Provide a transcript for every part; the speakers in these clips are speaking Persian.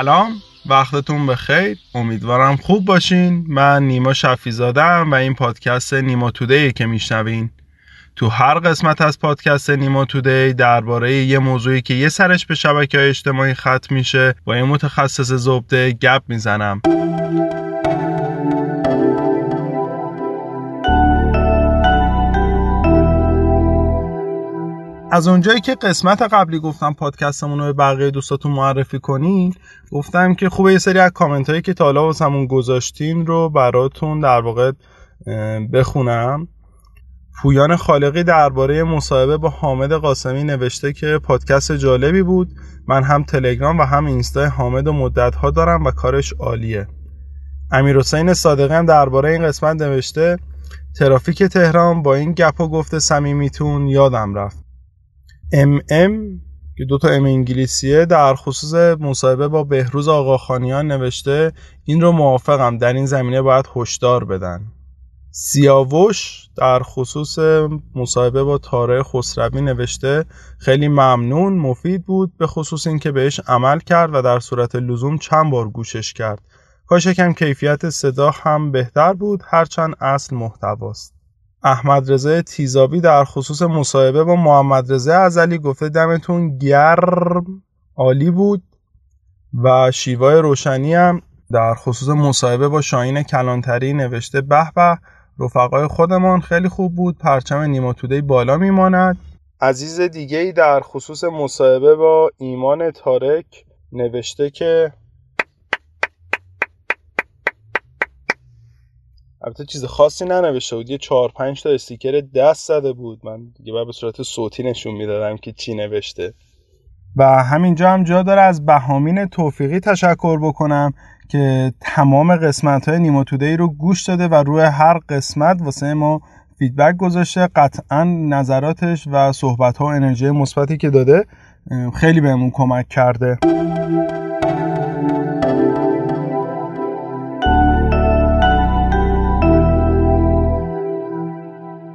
سلام وقتتون بخیر. امیدوارم خوب باشین. من نیما شفیزادم و این پادکست نیما تودی که میشنوین. تو هر قسمت از پادکست نیما تودی درباره یه موضوعی که یه سرش به شبکه های اجتماعی ختم میشه با یه متخصص زبده گپ می‌زنم. از اونجایی که قسمت قبلی گفتم پادکستمون رو به بقیه دوستاتون معرفی کنین گفتم که خوبه یه سری از کامنت هایی که تا حالا واسمون گذاشتین رو براتون در واقع بخونم. پویان خالقی درباره مصاحبه با حامد قاسمی نوشته که پادکست جالبی بود. من هم تلگرام و هم اینستا حامد و مدت ها دارم و کارش عالیه. امیر حسین صادقی هم درباره این قسمت نوشته ترافیک تهران با این گپ و گفته صمیمیتون یادم رفت. ام ام که دو تا ام انگلیسیه در خصوص مصاحبه با بهروز آقاخانیان نوشته این رو موافقم در این زمینه باید هشدار بدن. سیاوش در خصوص مصاحبه با تاره خسروی نوشته خیلی ممنون مفید بود به خصوص اینکه بهش عمل کرد و در صورت لزوم چند بار گوشش کرد. کاش کم کیفیت صدا هم بهتر بود هرچند اصل محتواست. احمد رضا تیزابی در خصوص مصاحبه با محمد رضا ازلی گفته دمتون گرم عالی بود و شیوای روشنی هم در خصوص مصاحبه با شاهین کلانتری نوشته به به رفقای خودمان خیلی خوب بود پرچم نیماتوده بالا میماند. عزیز دیگه ای در خصوص مصاحبه با ایمان تارک نوشته که البته چیز خاصی ننوشته بود. یه چهار پنج تا استیکر دست زده بود. من دیگه به صورت صوتی نشون می‌دادم که چی نوشته. و همینجا هم جا داره از بهامین توفیقی تشکر بکنم که تمام قسمت های نیما ای رو گوش داده و روی هر قسمت واسه ما فیدبک گذاشته. قطعا نظراتش و صحبت ها و انرژی مثبتی که داده خیلی بهمون کمک کرده.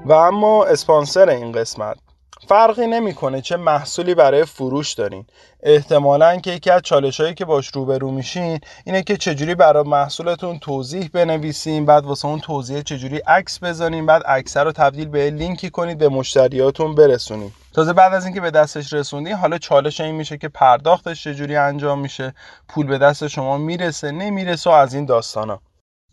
و اما اسپانسر این قسمت. فرقی نمی‌کنه چه محصولی برای فروش دارین. احتمالا که یکی از چالش هایی که باش روبرو میشین اینه که چجوری برای محصولتون توضیح بنویسین بعد واسه اون توضیح چجوری عکس بزنین بعد عکس رو تبدیل به لینکی کنید به مشتریاتون برسونید تازه بعد از اینکه به دستش رسوندی حالا چالش این میشه که پرداختش چجوری انجام میشه پول به دست شما می‌رسه نمی‌رسه از این داستانا.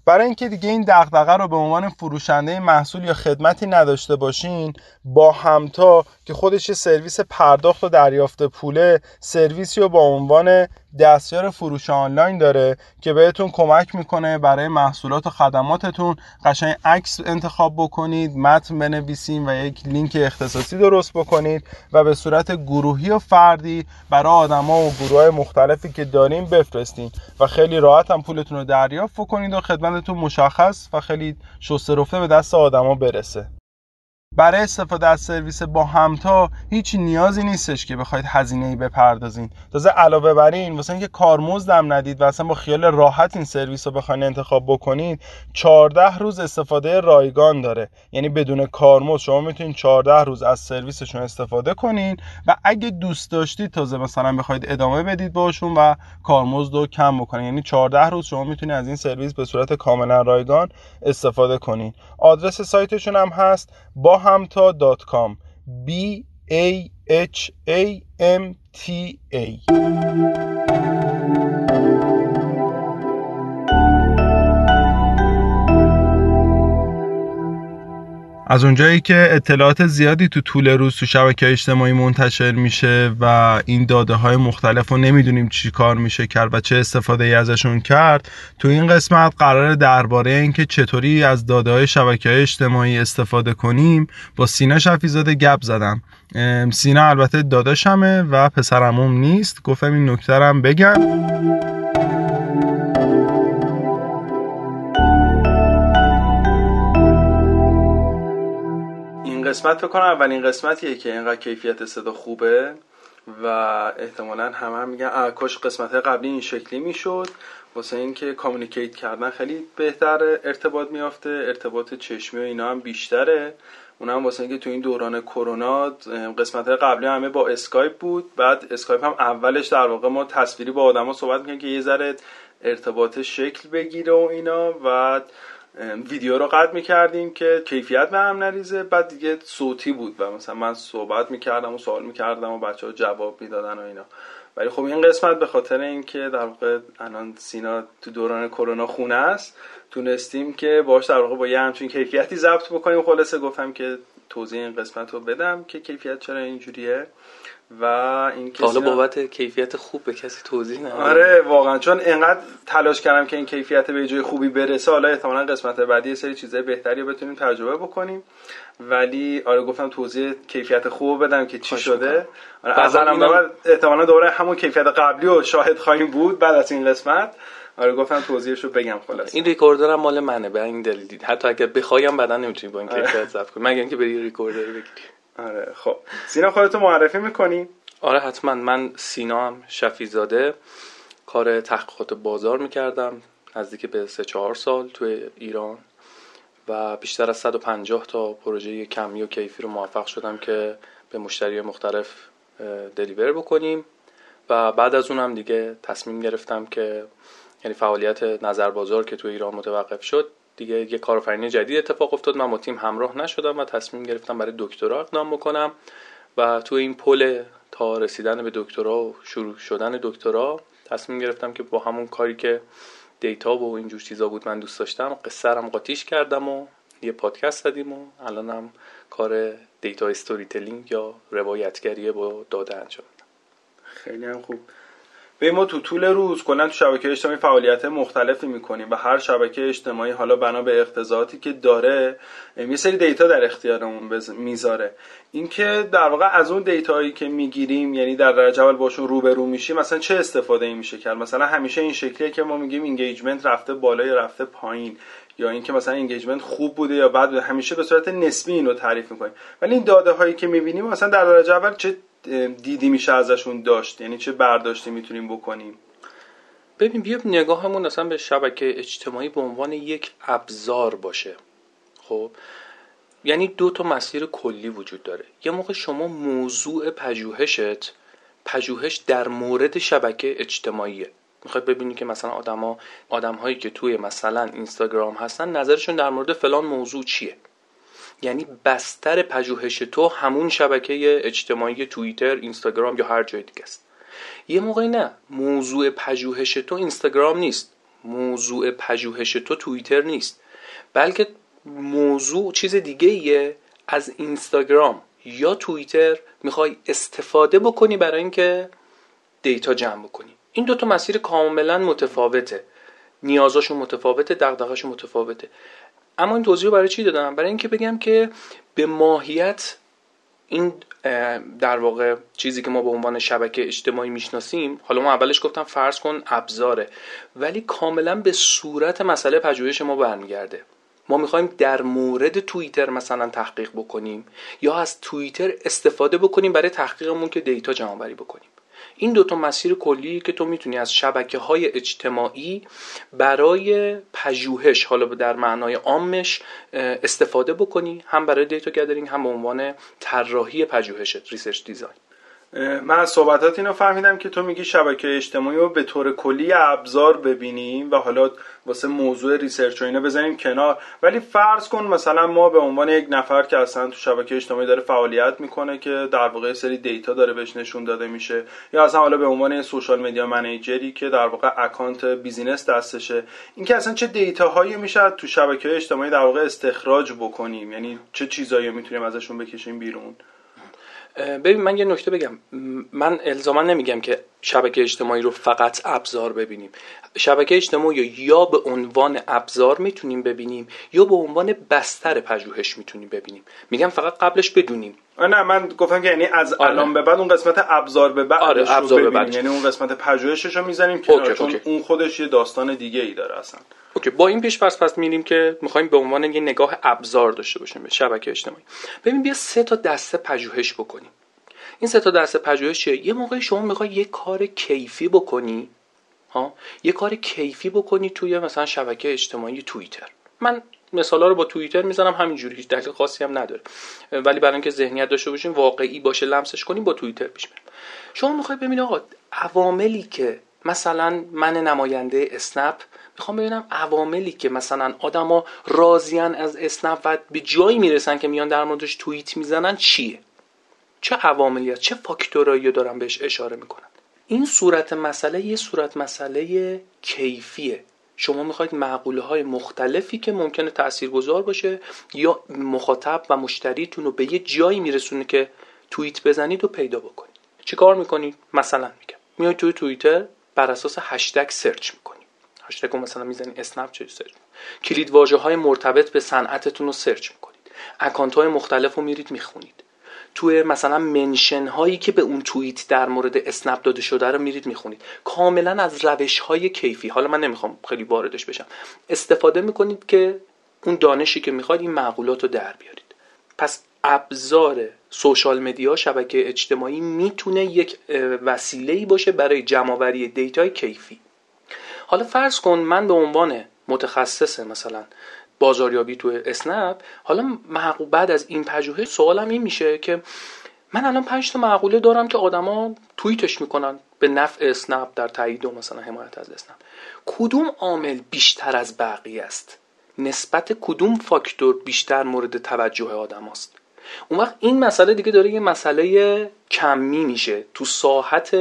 برای اینکه دیگه این دغدغه رو به عنوان فروشنده محصول یا خدمتی نداشته باشین با همتا که خودش یه سرویس پرداخت و دریافت پوله سرویسی رو با عنوان دستیار فروش آنلاین داره که بهتون کمک می‌کنه برای محصولات و خدماتتون. قشنگ عکس انتخاب بکنید متن بنویسین و یک لینک اختصاصی درست بکنید و به صورت گروهی و فردی برای آدما و گروه مختلفی که داریم بفرستین. و خیلی راحت هم پولتون رو دریافت بکنید و خدمتتون مشخص و خیلی شسته رفته به دست آدما برسه. برای استفاده از سرویس با همتا هیچ نیازی نیستش که بخواید هزینه ای بپردازین. تازه علاوه بر این واسه اینکه کارمزدم ندید و اصلا با خیال راحت این سرویس رو بخواید انتخاب بکنید 14 روز استفاده رایگان داره. یعنی بدون کارمزد شما می‌تونید 14 روز از سرویسشون استفاده کنین و اگه دوست داشتید تازه مثلا بخواید ادامه بدید باشون و کارمزد رو کم بکنید یعنی 14 روز شما می‌تونید از این سرویس به صورت کاملا رایگان استفاده کنین. آدرس سایتشون هم هست. با همتا دات کام. B A H A M T A. از اونجایی که اطلاعات زیادی تو طول روز تو شبکه اجتماعی منتشر میشه و این داده های مختلف رو نمی‌دونیم چی کار میشه کرد و چه استفاده ای ازشون کرد تو این قسمت قرار درباره اینکه چطوری از داده های شبکه اجتماعی استفاده کنیم با سینا شفیزاده گپ زدم. سینا البته داداشمه و پسرموم نیست. گفتم این نکته بگم قسمت فکر کنم اولین قسمتیه که اینقدر کیفیت صدا خوبه و احتمالا همه هم میگن کاش قسمت قبلی این شکلی می‌شد. واسه اینکه communicate کردن خیلی بهتر ارتباط میافته ارتباط چشمی و اینا هم بیشتره. اونم واسه اینکه تو این دوران کرونا قسمت قبلی همه با اسکایپ بود. بعد اسکایپ هم اولش در واقع ما تصویری با آدما صحبت می‌کنیم که یه ذره ارتباط شکل بگیره و اینا. و ویدیو رو قطع می‌کردیم که کیفیت به هم نریزه. بعد دیگه صوتی بود و مثلا من صحبت می‌کردم و سوال می‌کردم و بچه ها جواب می‌دادن و اینا. ولی خب این قسمت به خاطر اینکه در واقع الان سینا تو دوران کرونا خونه است تونستیم که باش در واقع با یه همچین کیفیتی ضبط بکنیم. خلاصه گفتم که توضیح این قسمت رو بدم که کیفیت چرا اینجوریه. و این حالا بابت کیفیت خوب به کسی توضیح نه آره واقعا. چون انقدر تلاش کردم که این کیفیت به جای خوبی برسه حالا احتمالا قسمت بعدی یه سری چیزای بهتری رو بتونیم تجربه بکنیم. ولی آره گفتم توضیح کیفیت خوب بدم که چی شده. آره از الان بعد احتمالا دوباره همون کیفیت قبلی رو شاهد خواهیم بود بعد از این قسمت. آره گفتم توضیحش رو بگم خلاص این ریکوردر هم مال منه به این دلیل. حتی اگر بخوایم بعدا نمی‌تونی با این آره. کیفیت ضبط کنی مگر اینکه بری ریکوردر بگیری. آره خب. سینا خودتو معرفی می‌کنی؟ آره حتما. من سینا هم شفیزاده. کار تحقیقات بازار می‌کردم نزدیک به سه چهار سال توی ایران. و بیشتر از 150 تا پروژه کمی و کیفی رو موفق شدم که به مشتری مختلف دلیور بکنیم. و بعد از اونم دیگه تصمیم گرفتم که یعنی فعالیت نظر بازار که توی ایران متوقف شد دیگه یه کارآفرینی جدید اتفاق افتاد. من با تیم همراه نشدم و تصمیم گرفتم برای دکترا اقدام بکنم و تو این پل تا رسیدن به دکترا و شروع شدن دکترا تصمیم گرفتم که با همون کاری که دیتا و اینجور چیزا بود من دوست داشتم قصه رم قاطیش کردم و یه پادکست زدیم و الانم کار دیتا استوری تلینگ یا روایتگری با داده انجام خیلی هم خوب. به ما تو طول روز کلا تو شبکه اجتماعی فعالیت مختلفی می‌کنیم و هر شبکه اجتماعی حالا بنا به اقتضاعاتی که داره یه سری data در اختیارمون می‌ذاره. اینکه در واقع از اون data یی که می‌گیریم یعنی در درجه اول باشون روبرو میشیم مثلا چه استفاده ای میشه کرد؟ مثلا همیشه این شکلیه که ما میگیم engagement رفته بالا یا رفته پایین یا اینکه مثلا engagement خوب بوده یا بعد همیشه به صورت نسبی اینو تعریف می‌کنیم. ولی این داده هایی که می‌بینیم مثلا در درجه اول چه دیدی میشه ازشون داشت؟ یعنی چه برداشتی می‌تونیم بکنیم؟ ببین بیا نگاهمون اصلا به شبکه اجتماعی به عنوان یک ابزار باشه. خب؟ یعنی دو تا مسیر کلی وجود داره. یه موقع شما موضوع پژوهشت پژوهش در مورد شبکه اجتماعیه. می‌خوای ببینی که مثلا آدما آدمهایی که توی مثلا اینستاگرام هستن نظرشون در مورد فلان موضوع چیه؟ یعنی بستر پژوهش تو همون شبکه اجتماعی توییتر اینستاگرام یا هر جای دیگه است. یه موقعی نه موضوع پژوهش تو اینستاگرام نیست. موضوع پژوهش تو توییتر نیست. بلکه موضوع چیز دیگه ایه از اینستاگرام یا توییتر می‌خوای استفاده بکنی برای اینکه دیتا جمع بکنی. این دوتا مسیر کاملا متفاوته. نیازاشون متفاوته دغدغه‌شون متفاوته. اما این توضیح برای چی دادم؟ برای اینکه بگم که به ماهیت این در واقع چیزی که ما به عنوان شبکه اجتماعی می‌شناسیم حالا ما اولش گفتم فرض کن ابزاره ولی کاملا به صورت مسئله پژوهش ما برمیگرده. ما می‌خوایم در مورد توییتر مثلا تحقیق بکنیم یا از توییتر استفاده بکنیم برای تحقیقمون که data جمع‌آوری بکنیم. این دوتا مسیر کلی که تو می‌تونی از شبکه های اجتماعی برای پژوهش حالا در معنای عامش استفاده بکنی هم برای data gathering هم به عنوان طراحی پژوهشت research design من از صحبتات اینو فهمیدم که تو میگی شبکه اجتماعی رو به طور کلی ابزار ببینیم و حالا واسه موضوع research و اینا بزنیم کنار. ولی فرض کن مثلا ما به عنوان یک نفر که اصلا تو شبکه اجتماعی داره فعالیت می‌کنه که در واقع سری data داره بهش نشون داده میشه یا اصلا حالا به عنوان social media manager ی که در واقع account business دستشه. اینکه اصلا چه data هایی میشه تو شبکه اجتماعی در واقع استخراج بکنیم؟ یعنی چه چیزایی می‌تونیم ازشون بکشیم بیرون؟ ببین من یه نکته بگم. من الزاما نمیگم که شبکه اجتماعی رو فقط ابزار ببینیم. شبکه اجتماعی یا به عنوان ابزار می‌تونیم ببینیم یا به عنوان بستر پژوهش می‌تونیم ببینیم. میگم فقط قبلش بدونیم. نه من گفتم که یعنی از آره. الان به بعد اون قسمت ابزار به بعد آره ابزار به بعد. یعنی اون قسمت پژوهشش رو می‌زنیم که چون اون خودش یه داستان دیگه ای داره اصلا. اوکی با این پیش پس پس میریم که می‌خوایم به عنوان یه نگاه ابزار داشته باشیم به شبکه اجتماعی. ببین بیا سه تا دسته پژوهش بکنیم. این سه تا دسته پژوهش یه موقعی شما می‌خوای یه کار کیفی بکنی ها؟ یه کار کیفی بکنی توی مثلا شبکه اجتماعی توییتر. من مثالا رو با توییتر می‌زنم همینجوری هیچ دلیل خاصی هم نداره. ولی برای اینکه ذهنیت داشته باشیم واقعی باشه لمسش کنیم با توییتر پیش میریم شما می‌خواید ببینید آقا عواملی که مثلا من نماینده اسنپ می‌خوام ببینم عواملی که مثلا آدما راضیان از اسنپ و به جایی می‌رسن که میان در موردش توییت می‌زنن چیه؟ چه عواملی چه فاکتورایی دارن بهش اشاره می‌کنن؟ این صورت مسئله یه صورت مسئله کیفیه. شما می‌خواید مقوله های مختلفی که ممکنه تاثیرگذار باشه یا مخاطب و مشتریتون رو به یه جایی میرسونه که توییت بزنید و پیدا بکنید. چه کار می‌کنید؟ مثلا میگم. میای توی توییتر بر اساس هشتگ search می‌کنید. هشتگ مثلا می‌زنید اسنپ چه search کلید واژه های مرتبط به صنعتتون رو search می‌کنید. account های مختلف رو میرید می‌خونید. توی مثلا mention هایی که به اون توییت در مورد اسنپ داده شده رو میرید می‌خونید. کاملا از روش های کیفی. حالا من نمی‌خوام خیلی واردش بشم. استفاده می‌کنید که اون دانشی که می‌خواید این مقولات رو در بیارید. پس ابزار social media شبکه اجتماعی می‌تونه یک وسیله باشه برای جمعآوری data ی کیفی. حالا فرض کن من به عنوان متخصص مثلا بازاریابی تو اسنپ حالا مقوله بعد از این پژوهش سوالم این میشه که من الان پنج تا مقوله دارم که آدما توییتش می‌کنن به نفع اسنپ در تایید و مثلا حمایت از اسنپ. کدوم عامل بیشتر از بقیه است؟ نسبت کدوم فاکتور بیشتر مورد توجه آدم هاست اون وقت این مسئله دیگه داره یه مسئله کمی میشه. تو ساحت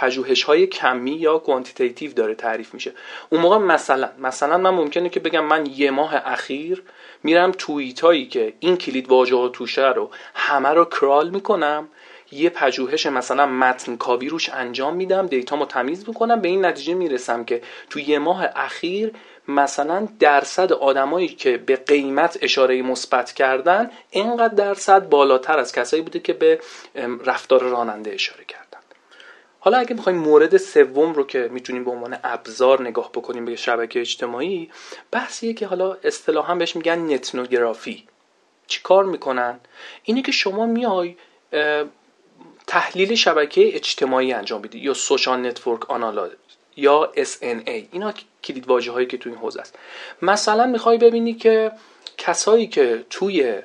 پژوهش های کمی یا quantitative داره تعریف میشه. اون موقع مثلا مثلا من ممکنه که بگم من یه ماه اخیر میرم توییت هایی که این کلید واژه ها توشه رو همه رو کرال می‌کنم یه پژوهش مثلا متن کاوی روش انجام میدم دیتامو تمیز می‌کنم به این نتیجه می‌رسم که تو یه ماه اخیر مثلا درصد آدمایی که به قیمت اشاره مثبت کردن اینقدر درصد بالاتر از کسایی بوده که به رفتار راننده اشاره کردن. حالا اگه می‌خوایم مورد سوم رو که می‌تونیم به عنوان ابزار نگاه بکنیم به شبکه اجتماعی بحثیه که حالا اصطلاحا بهش میگن netnography. چیکار می‌کنن؟ اینه که شما میای تحلیل شبکه اجتماعی انجام بدید یا social network analysis یا SNA اینا کلید واژه هایی که تو این حوزه است. مثلا می‌خوای ببینی که کسایی که توی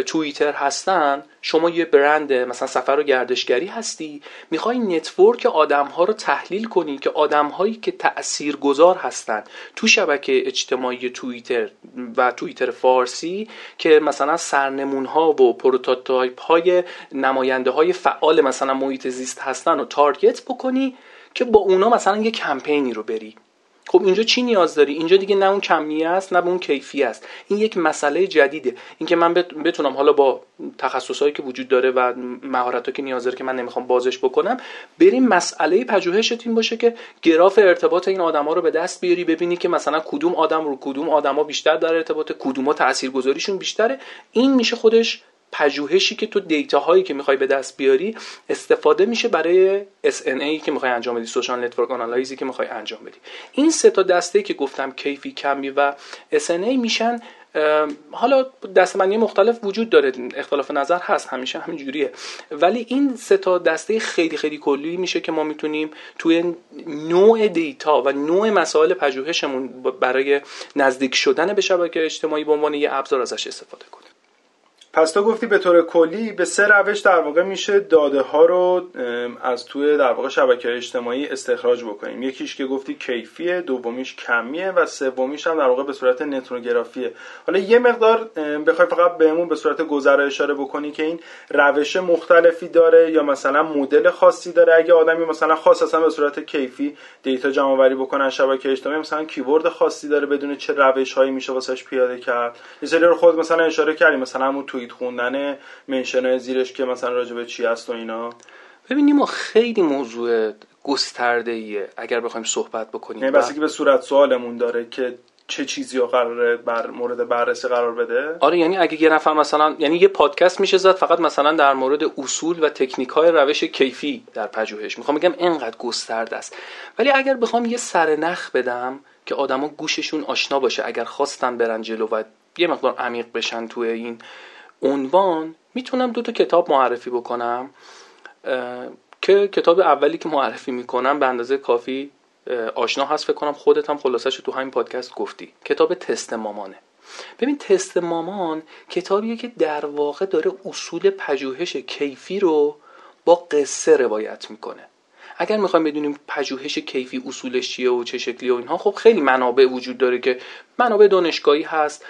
توییتر هستن شما یه برند مثلا سفر و گردشگری هستی می‌خوای network آدم ها رو تحلیل کنی که آدم هایی که تأثیر گذار هستن. تو شبکه اجتماعی توییتر و توییتر فارسی که مثلا سرنمون ها و prototype های نماینده های فعال مثلا محیط زیست هستن و target بکنی که با اونا مثلا یه کمپینی رو بری. خب اینجا چی نیاز داری؟ اینجا دیگه نه اون کمیه است نه به اون کیفی است. این یک مسئله جدیده. اینکه من بتونم حالا با تخصصهایی که وجود داره و مهارتایی که نیاز داره که من نمی‌خوام بازش بکنم بریم مسئله پژوهشت این باشه که گراف ارتباط این آدما رو به دست بیاری ببینی که مثلا کدوم آدم رو کدوم آدما بیشتر در ارتباط کدوما تاثیرگذاریشون بیشتره. این میشه خودش پژوهشی که تو data هایی که می‌خوای به دست بیاری استفاده میشه برای SNA که می‌خوای انجام بدی social network analysis ی که می‌خوای انجام بدی. این سه تا دسته که گفتم کیفی کمی و SNA میشن حالا دستبندی مختلف وجود داره اختلاف نظر هست همیشه همینجوریه. ولی این سه تا دسته خیلی خیلی کلی میشه که ما می‌تونیم توی نوع دیتا و نوع مسائل پژوهشمون برای نزدیک شدن به شبکه اجتماعی به عنوان یه ابزار ازش استفاده کنیم. پس تو گفتی به طور کلی به سه روش در واقع میشه داده ها رو از توی در واقع شبکه اجتماعی استخراج بکنیم. یکیش که گفتی کیفیه دومیش کمیه و سومیش هم در واقع به صورت نتروگرافیه حالا یه مقدار بخوای فقط بهمون به صورت گذرا اشاره بکنی که این روش مختلفی داره یا مثلا مدل خاصی داره. اگه آدمی مثلا خاص اصلا به صورت کیفی دیتا جمع آوری بکنه شبکه اجتماعی مثلا کیورد خاصی داره بدون چه روش هایی میشه واسش پیاده کرد. یه سری رو خود مثلا اشاره کردیم مثلا همون توییت خوندن منشن زیرش که مثلا راجع به چی هست و اینا؟ ببینیم ما خیلی موضوع گسترده ایه اگر بخوایم صحبت بکنیم. یعنی بس که به صورت سوالمون داره که چه چیزی رو قراره بر مورد بررسی قرار بده؟ آره یعنی اگه یه نفر مثلا یعنی یه پادکست میشه زد فقط مثلا در مورد اصول و تکنیک های روش کیفی در پژوهش. می‌خوام بگم اینقدر گسترده است. ولی اگر بخوام یه سرنخ بدم که آدما گوششون آشنا باشه اگر خواستن برن جلو و یه مقدار عمیق بشن توی این عنوان می‌تونم دو تا کتاب معرفی بکنم که کتاب اولی که معرفی می‌کنم به اندازه کافی آشنا هست فکر کنم خودت هم خلاصش تو همین پادکست گفتی. کتاب تست مامانه. ببین تست مامان کتابیه که در واقع داره اصول پژوهش کیفی رو با قصه روایت می‌کنه. اگر می‌خوایم بدونیم پژوهش کیفی اصولش چیه و چه شکلی و اینها خب خیلی منابع وجود داره که منابع دانشگاهی هست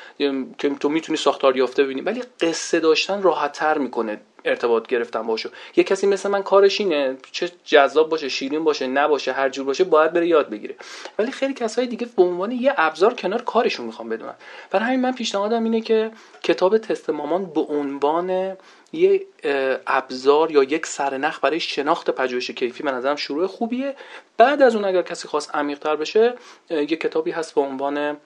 که تو می‌تونی ساختار یافته ببینی ولی قصه داشتن راحت تر می‌کنه. ارتباط گرفتن باشو یه کسی مثل من کارش اینه چه جذاب باشه شیرین باشه نباشه هر جور باشه باید بره یاد بگیره. ولی خیلی کسای دیگه به عنوان یه ابزار کنار کارشون می‌خوام بدونن. برای همین من پیشنهادم اینه که کتاب تست مامان به عنوان یه ابزار یا یک سرنخ برای شناخت پژوهش کیفی به نظرم شروع خوبیه. بعد از اون اگر کسی خواست عمیق‌تر بشه یه کتابی هست به عنوان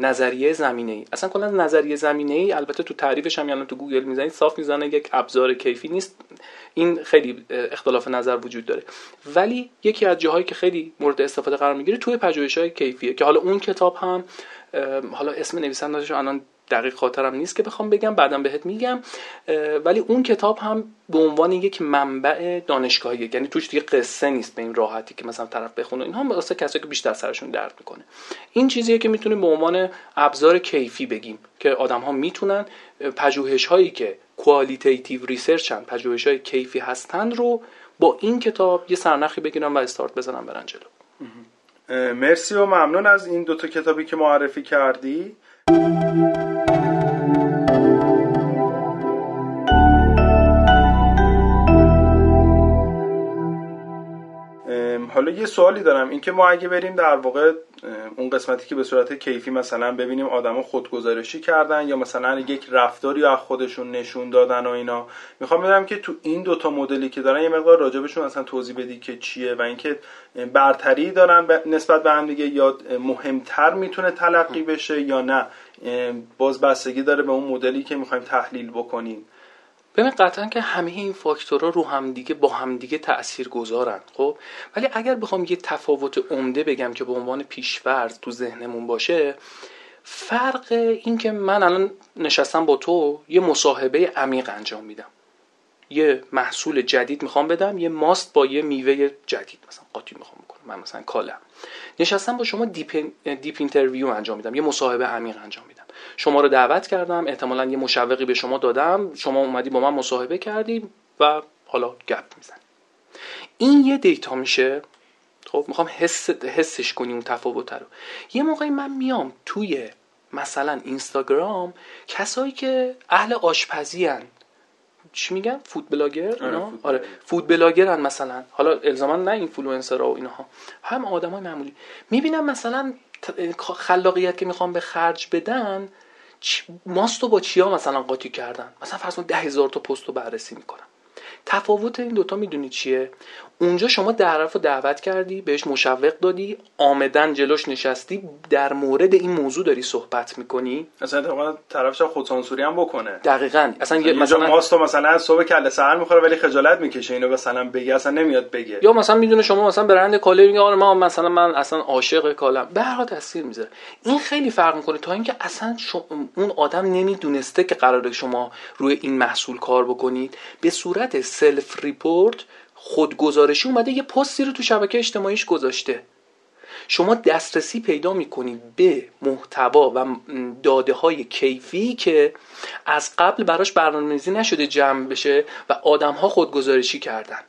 نظریه زمینه ای اصلا کلا نظریه زمینه ای البته تو تعریفش هم یعنی تو گوگل می‌زنید صاف می‌زنه یک ابزار کیفی نیست. این خیلی اختلاف نظر وجود داره. ولی یکی از جاهایی که خیلی مورد استفاده قرار می‌گیره توی پژوهش های کیفیه که حالا اون کتاب هم حالا اسم نویسنده‌اش الان دقیق خاطرم نیست که بخوام بگم بعدم بهت میگم. ولی اون کتاب هم به عنوان یک منبع دانشگاهی یعنی توش دیگه قصه نیست به این راحتی که مثلا طرف بخونه. اینها واسه کسایی که بیشتر سرشون درد می‌کنه. این چیزیه که می‌تونیم به عنوان ابزار کیفی بگیم که آدم ها می‌تونن پژوهش هایی که qualitative research هم پژوهش های کیفی هستند رو با این کتاب یه سرنخی بگیرن و استارت بزنن برن جلو. مرسی و ممنون از این دوتا کتابی که معرفی کردی. حالا یه سوالی دارم. اینکه ما اگه بریم در واقع اون قسمتی که به صورت کیفی مثلا ببینیم آدما خودگزارشی کردن یا مثلا یک رفتاری از خودشون نشون دادن و اینا. می‌خوام بدونم که تو این دوتا مدلی که دارن یه مقدار راجبشون مثلا توضیح بدی که چیه و اینکه برتری دارن نسبت به هم دیگه یا مهمتر می‌تونه تلقی بشه یا نه. باز بستگی داره به اون مدلی که می‌خوایم تحلیل بکنیم. ببین قطعا که همه این فاکتورها رو همدیگه با همدیگه تأثیر گذارن خب؟ ولی اگر بخوام یه تفاوت عمده بگم که به عنوان پیشورز تو ذهنمون باشه فرق این که من الان نشستم با تو یه مصاحبه عمیق انجام میدم. یه محصول جدید می‌خوام بدم یه ماست با یه میوه جدید مثلا قاطی می‌خوام بکنم من مثلا کالم. نشستم با شما deep, deep interview انجام میدم یه مصاحبه عمیق انجام میدم. شما رو دعوت کردم احتمالا یه مشوقی به شما دادم شما اومدی با من مصاحبه کردی و حالا گپ می‌زنی. این یه data میشه. خب می‌خوام حس حسش کنی اون تفاوت رو. یه موقعی من میام توی مثلا اینستاگرام کسایی که اهل آشپزین. چی میگن؟ food blogger آره, آره food blogger ن مثلا. حالا الزاما نه اینفلوئنسرها و اینها. هم آدمای معمولی. می‌بینم مثلا خلاقیت که می‌خوام به خرج بدن ماستو با چیا مثلا قاطی کردن؟ مثلا فرض کن ده هزار تا پست رو بررسی می‌کنم تفاوت این دوتا می‌دونی چیه؟ اونجا شما طرف رو دعوت کردی بهش مشوق دادی اومده جلوش نشستی در مورد این موضوع داری صحبت می‌کنی؟ اصلا طرفش خودسانسوری هم بکنه. دقیقا. اصلا یه مثلا ماستو مثلا صبح کله سحر می‌خوره ولی خجالت می‌کشه اینو مثلا بگه اصلا نمیاد بگه. یا مثلا می‌دونه شما مثلا برند کاله میگه آره من مثلا من اصلا عاشق کالم. به هر تاثیر می‌ذاره. این خیلی فرق می‌کنه تا اینکه اصلا اون آدم نمی‌دونسته که قراره شما روی این محصول کار بکنید. به صورت self report خودگزارشی اومده یه پستی رو تو شبکه اجتماعیش گذاشته. شما دسترسی پیدا می‌کنید به محتوا و داده های کیفی که از قبل براش برنامه‌ریزی نشده جمع بشه و آدم ها خودگزارشی کردن.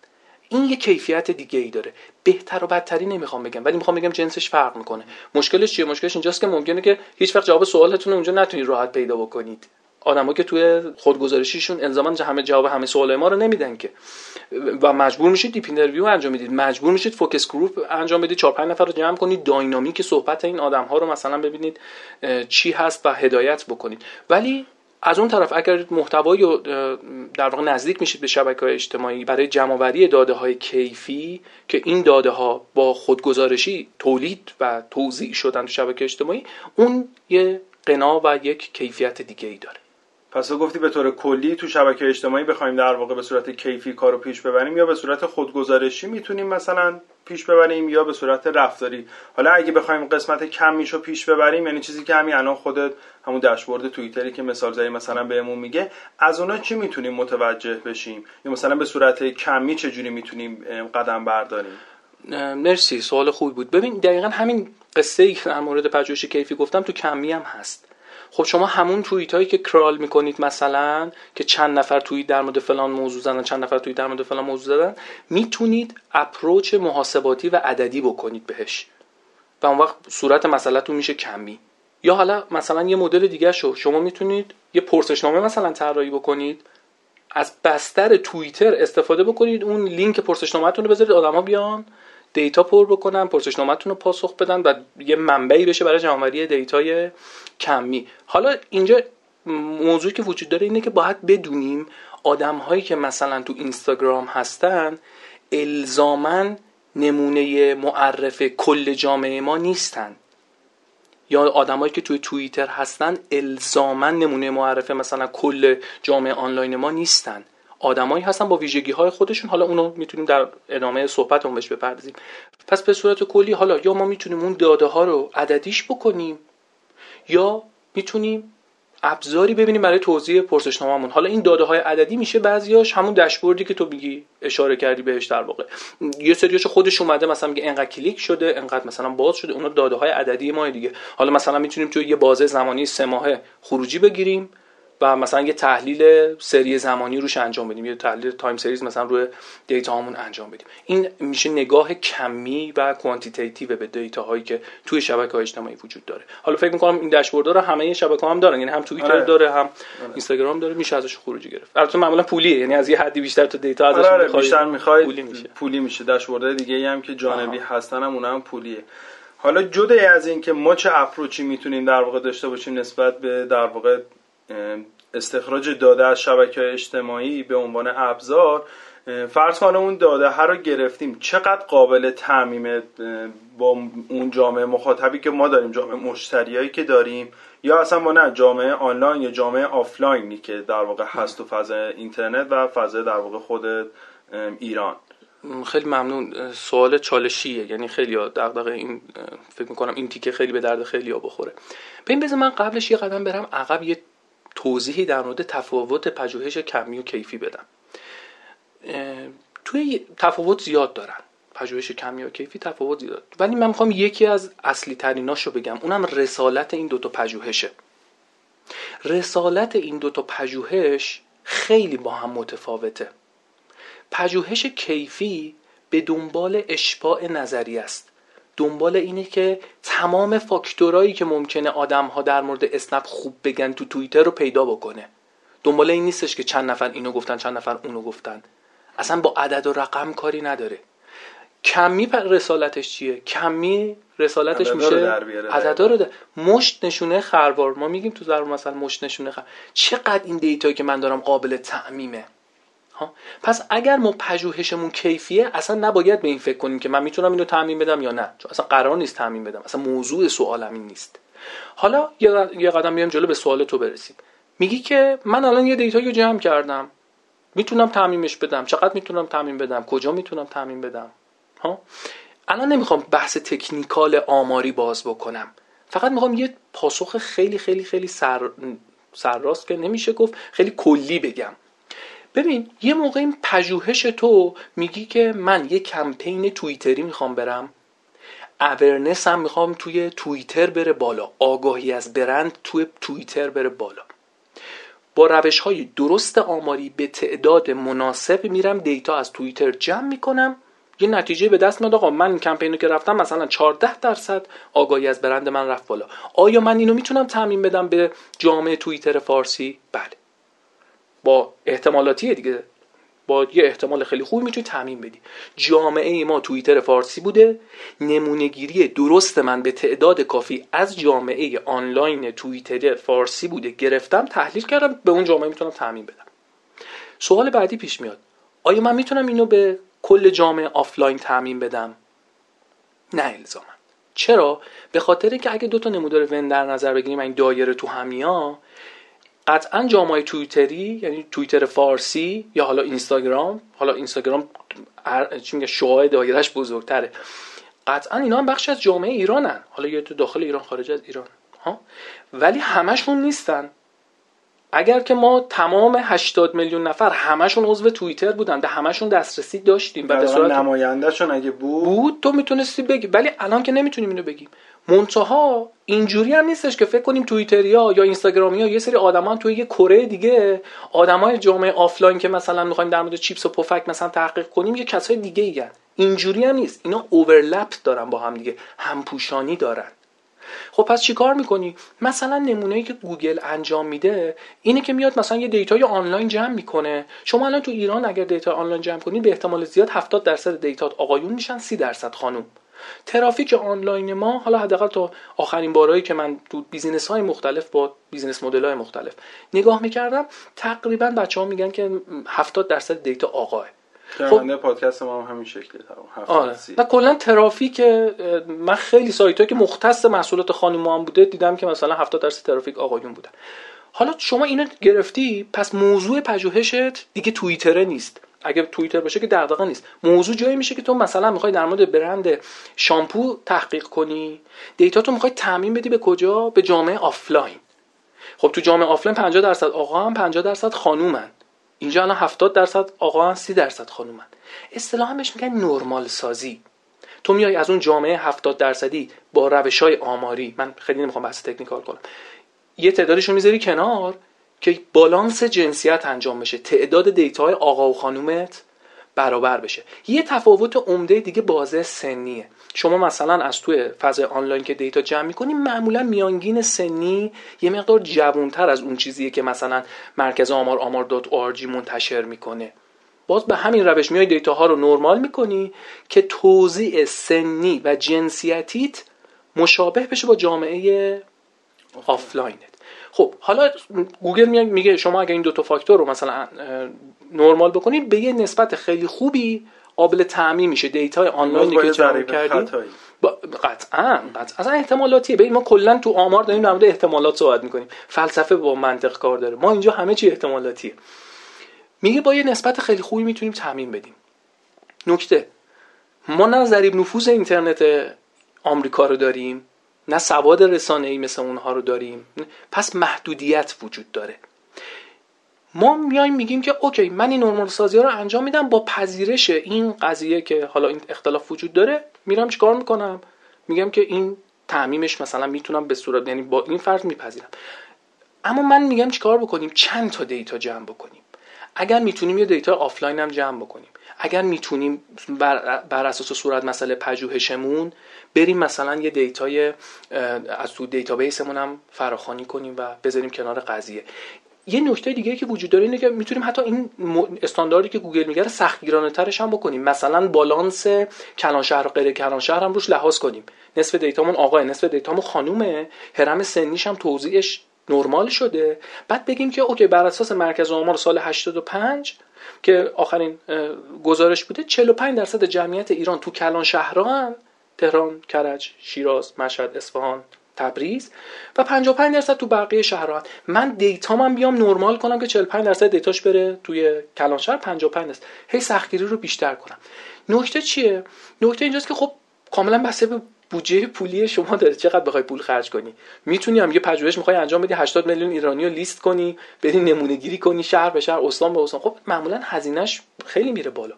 این یه کیفیت دیگه ای داره. بهتر و بدتری نمی‌خوام بگم ولی می‌خوام بگم جنسش فرق می‌کنه. مشکلش چیه؟ مشکلش اینجاست که ممکنه که هیچ وقت جواب سوالتون اونجا نتونید راحت پیدا بکنید. آدمایی که توی خودگزارشیشون الزاما همه جواب همه سوالای ما رو نمیدن که. و مجبور میشید deep interview انجام می‌دید مجبور میشید focus group انجام بدید. 4 5 نفر رو جمع کنید. dynamic صحبت این آدم ها رو مثلا ببینید چی هست و هدایت بکنید. ولی از اون طرف اگر محتوایی در واقع نزدیک میشید به شبکه های اجتماعی برای جمعآوری داده های کیفی که این داده ها با خودگزارشی تولید و توزیع شدن تو شبکه اجتماعی اون یه غنا و یک کیفیت دیگه ای داره. پس تو گفتی به طور کلی تو شبکه اجتماعی بخوایم در واقع به صورت کیفی کارو پیش ببریم یا به صورت خودگزارشی می‌تونیم مثلا پیش ببریم یا به صورت رفتاری؟ حالا اگه بخوایم قسمت کمیشو پیش ببریم یعنی چیزی که همین الان خودت همون داشبورد توییتری که مثال زدی مثلا بهمون میگه از اونها چی می‌تونیم متوجه بشیم؟ یا مثلا به صورت کمی چجوری می‌تونیم قدم برداریم؟ مرسی سوال خوبی بود. ببین دقیقا همین قصه ای که در مورد پژوهش کیفی گفتم تو کمی هم هست. خب شما همون توییت هایی که کرال می‌کنید مثلا که چند نفر توییت در مورد فلان موضوع زدن چند نفر توییت در مورد فلان موضوع زدن می‌تونید اپروچ محاسباتی و عددی بکنید بهش. و اون وقت صورت مسئلهتون میشه کمی. یا حالا مثلا یه مدل دیگه شو. شما می‌تونید یه پرسشنامه مثلا طراحی بکنید. از بستر توییتر استفاده بکنید. اون لینک پرسشنامهتون رو بذارید. آدما بیان. دیتا پر بکنن پرسشنامهتون رو پاسخ بدن و یه منبعی بشه برای جمعآوری دیتای کمی. حالا اینجا موضوعی که وجود داره اینه که باید بدونیم آدم هایی که مثلا تو اینستاگرام هستن الزامن نمونه معرف کل جامعه ما نیستن. یا آدمایی که توی توییتر هستن الزامن نمونه معرفه مثلا کل جامعه آنلاین ما نیستن. آدمایی هستن با ویژگی های خودشون. حالا اونو می‌تونیم در ادامه صحبت بهش بپردازیم. پس به صورت کلی حالا یا ما می‌تونیم اون داده ها رو عددیش بکنیم یا می‌تونیم ابزاری ببینیم برای توضیح پرسشنامه‌مون. حالا این داده های عددی میشه بعضیاش همون داشبوردی که تو میگی اشاره کردی بهش در واقع. یه سریاش خودش اومده مثلا میگه انقدر کلیک شده انقدر مثلا باز شده. اونا داده های عددی ما دیگه. حالا مثلا می‌تونیم تو یه بازه زمانی سه ماهه خروجی بگیریم. و مثلا یه تحلیل سری زمانی روش انجام بدیم یه تحلیل time series مثلا روی دیتا هامون انجام بدیم این میشه نگاه کمی و quantitative به دیتا هایی که توی شبکه های اجتماعی وجود داره حالا فکر می‌کنم این داشبورد رو همه شبکه هم دارن یعنی هم توییتر آره. داره هم آره. اینستاگرام داره میشه ازش خروجی گرفت البته معمولا پولیه یعنی از یه حدی بیشتر تو دیتا ازش آره, آره. بیشتر می‌خوای پولی میشه پولی میشه داشبورد دیگه ای هم که جانبی آه. هستن هم اونها هم پولیه حالا جدا از این که ما چه approach ی می‌تونیم در واقع داشته باشیم نسبت به در واقع استخراج داده از شبکه اجتماعی به عنوان ابزار فرض کنه اون داده ها رو گرفتیم. چقدر قابل تعمیم با اون جامعه مخاطبی که ما داریم جامعه مشتریایی که داریم یا اصلا ما نه جامعه آنلاین یا جامعه آفلاینی که در واقع هست تو فضای اینترنت و فضای در واقع خود ایران. خیلی ممنون. سوال چالشیه یعنی خیلی دغدغه این فکر می‌کنم این تیکه خیلی به درد خیلی ها بخوره. ببین بذار من قبلش یه قدم برم. عقب یه توضیحی در مورد تفاوت پژوهش کمی و کیفی بدم. توی تفاوت زیاد دارن. پژوهش کمی و کیفی تفاوت زیاد ولی من می‌خوام یکی از اصلی تریناشو بگم. اونم رسالت این دوتا پژوهشه. رسالت این دوتا پژوهش خیلی با هم متفاوته. پژوهش کیفی به دنبال اشباع نظری است. دنبال اینه که تمام فاکتورایی که ممکنه آدم ها در مورد اسنپ خوب بگن تو توییتر رو پیدا بکنه. دنبال این نیستش که چند نفر اینو گفتن چند نفر اونو گفتن. اصلا با عدد و رقم کاری نداره. کمی رسالتش چیه؟ کمی رسالتش میشه عددا رو ده. مشت نشونه خروار. ما میگیم تو ضرب مثلا مشت نشونه خروار چقدر این دیتایی که من دارم قابل تعمیمه؟ پس اگر ما پژوهشمون کیفیه اصلا نباید به این فکر کنیم که من می‌تونم اینو تعمین بدم یا نه. چون اصلا قرار نیست تعمین بدم. اصلا موضوع سوالم این نیست. حالا یه قدم بیام جلو به سوال تو برسیم. میگی که من الان یه دیتا رو جمع کردم. می‌تونم تعمیمش بدم. چقدر می‌تونم تعمین بدم؟ کجا می‌تونم تعمین بدم؟ ها؟ الان نمی‌خوام بحث تکنیکال آماری باز بکنم. فقط می‌خوام یه پاسخ خیلی خیلی خیلی سر سرراست که نمیشه گفت خیلی کلی بگم. ببین یه موقع این پژوهش تو میگی که من یه کمپین توییتری می‌خوام برم. اورنس هم می‌خوام توی توییتر بره بالا. آگاهی از برند توی توییتر بره بالا. با روش های درست آماری به تعداد مناسب میرم دیتا از توییتر جمع می‌کنم. یه نتیجه به دست میاد آقا من کمپینو که رفتم مثلا 14 درصد آگاهی از برند من رفت بالا. آیا من اینو می‌تونم تعمین بدم به جامعه توییتر فارسی؟ بله. با احتمالاتی دیگه. با یه احتمال خیلی خوبی می‌تونی تعمین بدی. جامعه ما توییتر فارسی بوده. نمونهگیری درست من به تعداد کافی از جامعه آنلاین توییتر فارسی بوده. گرفتم تحلیل کردم به اون جامعه می‌تونم تعمیم بدم. سوال بعدی پیش میاد. آیا من می‌تونم اینو به کل جامعه آفلاین تعمیم بدم؟ نه الزاما. چرا؟ به خاطر که اگه دو تا نمودار ون در نظر بگیریم این دایره تو همن یا قطعا جامعه توییتری یعنی توییتر فارسی یا حالا اینستاگرام حالا اینستاگرام میگه شعاع دایرش بزرگتره. قطعا اینا هم بخش از جامعه ایرانن. حالا یا تو داخل ایران خارج از ایران ها؟ ولی همشون نیستن. اگر که ما تمام 80 میلیون نفر همشون عضو توییتر بودن به همشون دسترسی داشتیم و به صورت نمایندهشون اگه بود بود تو می‌تونستی بگی. ولی الان که نمی‌تونیم اینو بگیم. منتها اینجوری هم نیستش که فکر کنیم توییتریا یا اینستاگرامیا یه سری آدمان توی یه کره دیگه آدمای جامعه آفلاین که مثلا می‌خوایم در مورد چیپس و پفک مثلا تحقیق کنیم یه کسای دیگه این اینجوری هم نیست. اینا overlap دارن با هم دیگه. همپوشانی دارن. خب پس چیکار می‌کنی؟ مثلا نمونه که گوگل انجام میده اینه که میاد مثلا یه دیتای آنلاین جمع می‌کنه. شما الان تو ایران اگر دیتا آنلاین جمع کنید به احتمال زیاد 70 درصد دیتات آقایون میشن 30 درصد خانم ترافیک آنلاین ما حالا حداقل تا آخرین بارایی که من تو business های مختلف با business model های مختلف نگاه می‌کردم تقریبا بچه ها میگن که 70 درصد دیتا آقاه. خب. پادکست ما هم همین شکلی آره. و کلا ترافیک من خیلی سایت که مختص محصولات خانم هم بوده دیدم که مثلا 70 درصد ترافیک آقایون بودن. حالا شما اینو گرفتی پس موضوع پژوهشت دیگه توییتره نیست. اگه توییتر باشه که دغدغه نیست. موضوع جایی میشه که تو مثلا می‌خوای در مورد برند شامپو تحقیق کنی دیتا تو می‌خوای تعمیم بدی به کجا؟ به جامعه آفلاین. خب تو جامعه آفلاین 50 درصد آقان 50 درصد خانومن. اینجا الان 70 درصد آقان 30 درصد خانومن اصطلاحا بهش میگن نرمال سازی. تو میای از اون جامعه 70 درصدی با روش های آماری. من خیلی نمی‌خوام بحث technical کنم. یه تعدادشون می‌ذاری کنار که بالانس جنسیت انجام بشه. تعداد دیتاهای آقا و خانومت برابر بشه. یه تفاوت عمده دیگه بازه سنیه. شما مثلا از توی فضای آنلاین که دیتا جمع می‌کنی معمولا میانگین سنی یه مقدار جوانتر از اون چیزیه که مثلا مرکز آمار آمار داره منتشر می‌کنه. باز به همین روش میای دیتا ها رو نرمال می‌کنی که توزیع سنی و جنسیتیت مشابه بشه با جامعه آفلاینت. خب حالا گوگل میگه شما اگر این دو تا فاکتور رو مثلا نرمال بکنید به یه نسبت خیلی خوبی قابل تعمین میشه. دیتا آنلاینی که جمع کردید قطعا قطعا. اصلا احتمالاتیه. ببین ما کلا تو آمار داریم در مورد احتمالات صحبت می‌کنیم. فلسفه با منطق کار داره. ما اینجا همه چی احتمالاتیه. میگه با یه نسبت خیلی خوبی می‌تونیم تعمین بدیم. نکته. ما نه ضریب نفوذ اینترنت آمریکا رو داریم نه سواد رسانه ای مثل اونها رو داریم. پس محدودیت وجود داره. ما میایم میگیم که okay من این نرمال سازی ها رو انجام میدم با پذیرش این قضیه که حالا این اختلاف وجود داره میرم چیکار می‌کنم؟ میگم که این تعمیمش مثلا می‌تونم به صورت یعنی با این فرض میپذیرم. اما من میگم چیکار بکنیم؟ چند تا دیتا جمع بکنیم. اگر می‌تونیم یه دیتا آفلاین هم جمع بکنیم. اگر می‌تونیم بر, بر اساس صورت مسئله پژوهشمون بریم مثلا یه دیتای از تو database مون هم فراخوانی کنیم و بذاریم کنار قضیه. یه نکته دیگه که وجود داره اینه که می‌تونیم حتی این استانداردی که گوگل میگه سختگیرانه ترش هم بکنیم. مثلا بالانس کلان شهر و غیر کلان شهر هم روش لحاظ کنیم. نصف دیتامون آقایه نصف دیتامون خانومه. هرم سنیش هم توزیعش نرمال شده. بعد بگیم که okay بر اساس مرکز آمار سال 85 که آخرین گزارش بوده 45 درصد جمعیت ایران تو کلان شهران تهران، کرج، شیراز، مشهد، اصفهان، تبریز و 55 درصد تو بقیه شهرها. من دیتا من بیام نرمال کنم که 45 درصد دیتاش بره توی کلانشهر 55 درصد. هی سختگیری رو بیشتر کنم. نکته چیه؟ نکته اینجاست که خب کاملا بسته به بودجه پولی شما داره. چقدر بخوای پول خرج کنی؟ می‌تونی هم یه پژوهش می‌خوای انجام بدی 80 میلیون ایرانی رو لیست کنی بری نمونه گیری کنی شهر به شهر استان به استان. خب معمولا هزینهش خیلی میره بالا.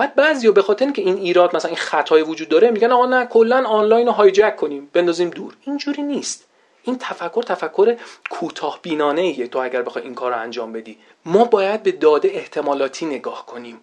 بعد بعضیا به خاطر اینکه این ایراد مثلا این خطای وجود داره میگن آقا نه کلا آنلاین رو هایجک کنیم بندازیم دور. اینجوری نیست. این تفکر تفکر کوتاه بینانه ایه تو اگر بخوای این کار رو انجام بدی. ما باید به داده احتمالاتی نگاه کنیم.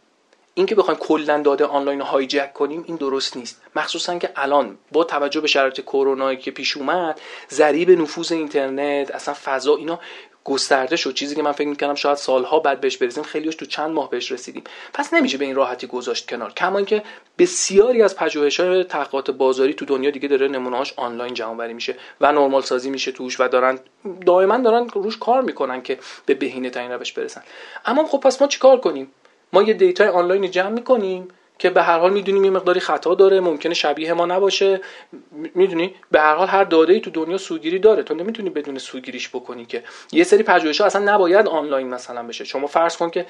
اینکه بخوایم کلا داده آنلاین هایجک کنیم این درست نیست. مخصوصا که الان با توجه به شرایط کرونا که پیش اومد ضریب نفوذ اینترنت اصلا فضا اینا گسترده شد چیزی که من فکر می‌کنم شاید سالها بعد بهش برسیم خیلیش تو چند ماه بهش رسیدیم. پس نمیشه به این راحتی گذاشت کنار. کما اینکه بسیاری از پژوهش‌های تحقیقات بازاری تو دنیا دیگه داره نمونه‌هاش آنلاین جمع میشه و نرمال سازی میشه توش و دارن دائما دارن روش کار می‌کنن که به بهینه ترین روش برسن. اما خب پس ما چیکار کنیم؟ ما یه دیتا آنلاین جمع می‌کنیم. که به هر حال می‌دونیم یه مقداری خطا داره ممکنه شبیه ما نباشه. می‌دونی؟ به هر حال هر داده ای تو دنیا سوگیری داره. تو نمی‌تونی بدون سوگیریش بکنی که. یه سری پژوهش‌ها اصلا نباید آنلاین مثلا بشه. شما فرض کن که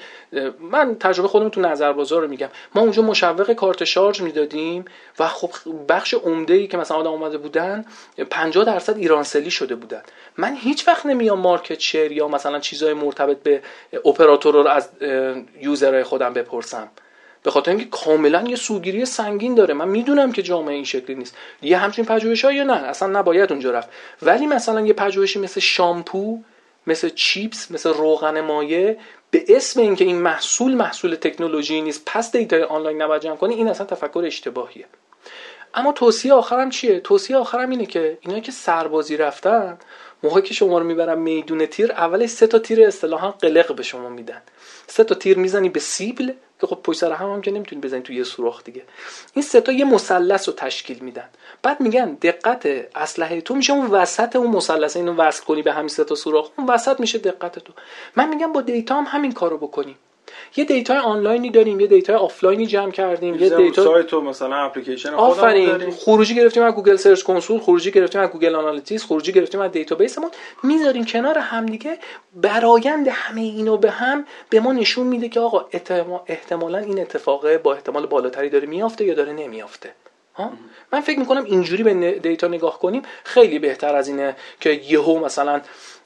من تجربه خودم تو نظر بازار رو میگم. ما اونجا مشوق کارت شارژ می‌دادیم و خب بخش عمده ای که مثلا آدم اومده بودن 50 درصد ایرانسلی شده بودن. من هیچ وقت نمیام market share یا مثلا چیزای مرتبط به اپراتور رو از user های خودم بپرسم. به خاطر اینکه کاملا یه سوگیری سنگین داره. من می‌دونم که جامعه این شکلی نیست. یه همچین پژوهش یا نه؟ اصلا نباید اونجا رفت. ولی مثلا یه پژوهشی مثل شامپو مثل چیپس مثل روغن مایع به اسم اینکه این محصول محصول تکنولوژی نیست پس دیتا آنلاین نباید جمع کنی این اصلا تفکر اشتباهیه. اما توصیه آخرم چیه؟ توصیه آخرم اینه که اینا که سربازی رفتن موقعی که شما رو می‌برن میدون تیر اولش سه تا تیر اصطلاحا قلق به شما میدن. سه تا تیر می‌زنی به سیبل که خب پشت سر هم, هم که نمی‌تونی بزنی تو یه سوراخ دیگه. این سه تا یه مثلث رو تشکیل میدن. بعد میگن دقت اسلحه تو میشه اون وسط اون مثلث اینو وصل کنی به همین سه تا سوراخ اون وسط میشه دقت تو. من میگم با دیتا هم همین کارو بکنیم یه دیتا آنلاینی داریم یه دیتا آفلاینی جمع کردیم یه دیتا سایت و مثلا اپلیکیشن آفرین خروجی گرفتیم از Google Search Console خروجی گرفتیم از Google Analytics خروجی گرفتیم از database مون. می‌ذاریم کنار همدیگه برایند همه اینو به هم به ما نشون میده که آقا احتمالا این اتفاقه با احتمال بالاتری داره میافته یا داره نمیافته. من فکر می‌کنم اینجوری به دیتا نگاه کنیم خیلی بهتر از اینه که یهو مثلا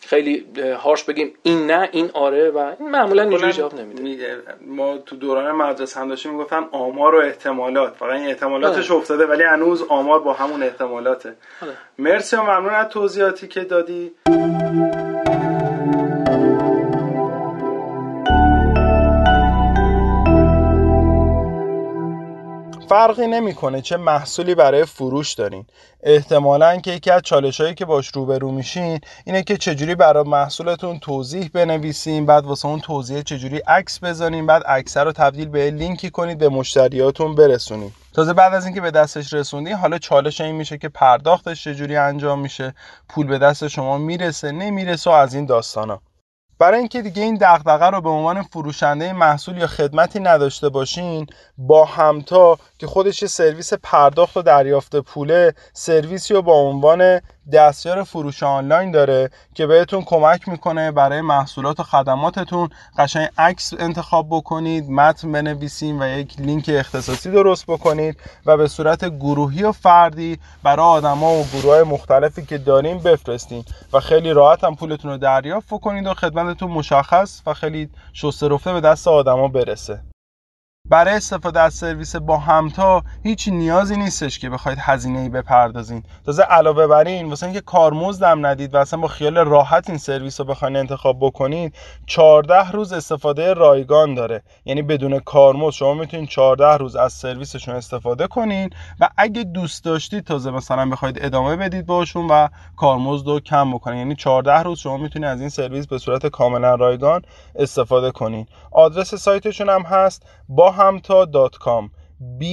خیلی هارش بگیم این نه این آره و این معمولا اینجوری جواب نمیده. ما تو دوران مدرسه هم داشتیم می‌گفتم آمار و احتمالات. فقط این احتمالاتش آره. افتاده ولی هنوز آمار با همون احتمالاته. آره. مرسی و ممنون از توضیحاتی که دادی. فرقی نمی‌کنه چه محصولی برای فروش دارین. احتمالا که یکی از چالش هایی که باش روبرو میشین اینه که چجوری برای محصولتون توضیح بنویسین بعد واسه اون توضیح چجوری عکس بزنین بعد عکس رو تبدیل به لینکی کنید به مشتریاتون برسونید تازه بعد از اینکه به دستش رسوندی حالا چالش این میشه که پرداختش چجوری انجام میشه پول به دست شما می‌رسه نمی‌رسه از این داستانا. برای اینکه دیگه این دغدغه رو به عنوان فروشنده محصول یا خدمتی نداشته باشین با همتا که خودش یه سرویس پرداخت و دریافت پوله سرویسی رو با عنوان دستیار فروش آنلاین داره که بهتون کمک می‌کنه برای محصولات و خدماتتون. قشنگ عکس انتخاب بکنید متن بنویسید و یک لینک اختصاصی درست بکنید و به صورت گروهی و فردی برای آدما و گروه مختلفی که داریم بفرستین. و خیلی راحت هم پولتون رو دریافت بکنید و خدمتتون مشخص و خیلی شسته رفته به دست آدما برسه. برای استفاده از سرویس با همتا هیچ نیازی نیستش که بخواید هزینه ای بپردازین. تازه علاوه بر این واسه اینکه کارمزدم ندید و اصلا با خیال راحت این سرویس رو بخواید انتخاب بکنید 14 روز استفاده رایگان داره. یعنی بدون کارمزد شما می‌تونید 14 روز از سرویسشون استفاده کنین و اگه دوست داشتید تازه مثلا بخواید ادامه بدید باشون و کارمزد رو کم بکنید یعنی 14 روز شما می‌تونید از این سرویس به صورت کاملا رایگان استفاده کنین. آدرس سایتشون هم هست. با همتا دات کام B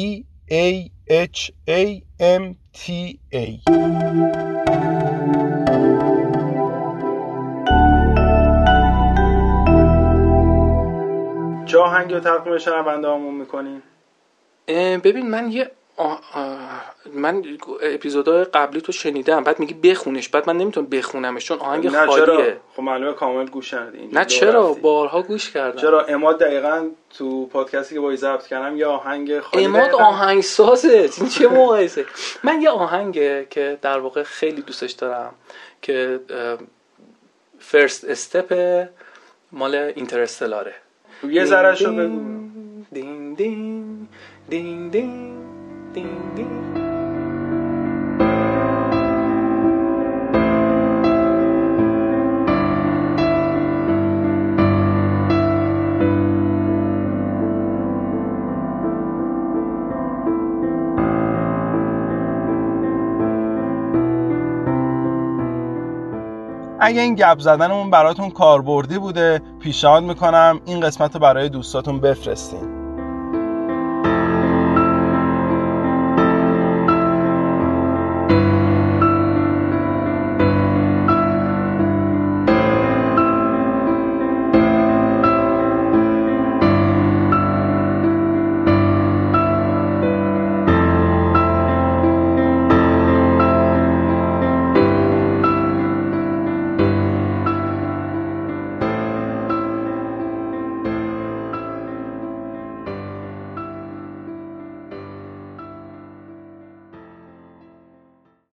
A H A M T A چه آهنگی رو تقدیم شنونده همون می‌کنین؟ ببین من یه من اپیزودهای قبلی تو شنیدم بعد میگی بخونش بعد من نمی‌تونم بخونمش چون آهنگ نه خالیه. چرا؟ خب معلومه کامل گوش کردی نه چرا؟ بارها گوش کردم. چرا؟ اماد دقیقا تو پادکستی که با ضبط کردم یه آهنگ خالی اماد آهنگ سازه این چه مقایسه؟ من یه آهنگ که در واقع خیلی دوستش دارم که فرست استپ مال اینترستلاره یه ذره شو بگو. دین دین دین دین. اگه این گپ زدنمون براتون کاربردی بوده پیشنهاد می‌کنم این قسمت رو برای دوستاتون بفرستین.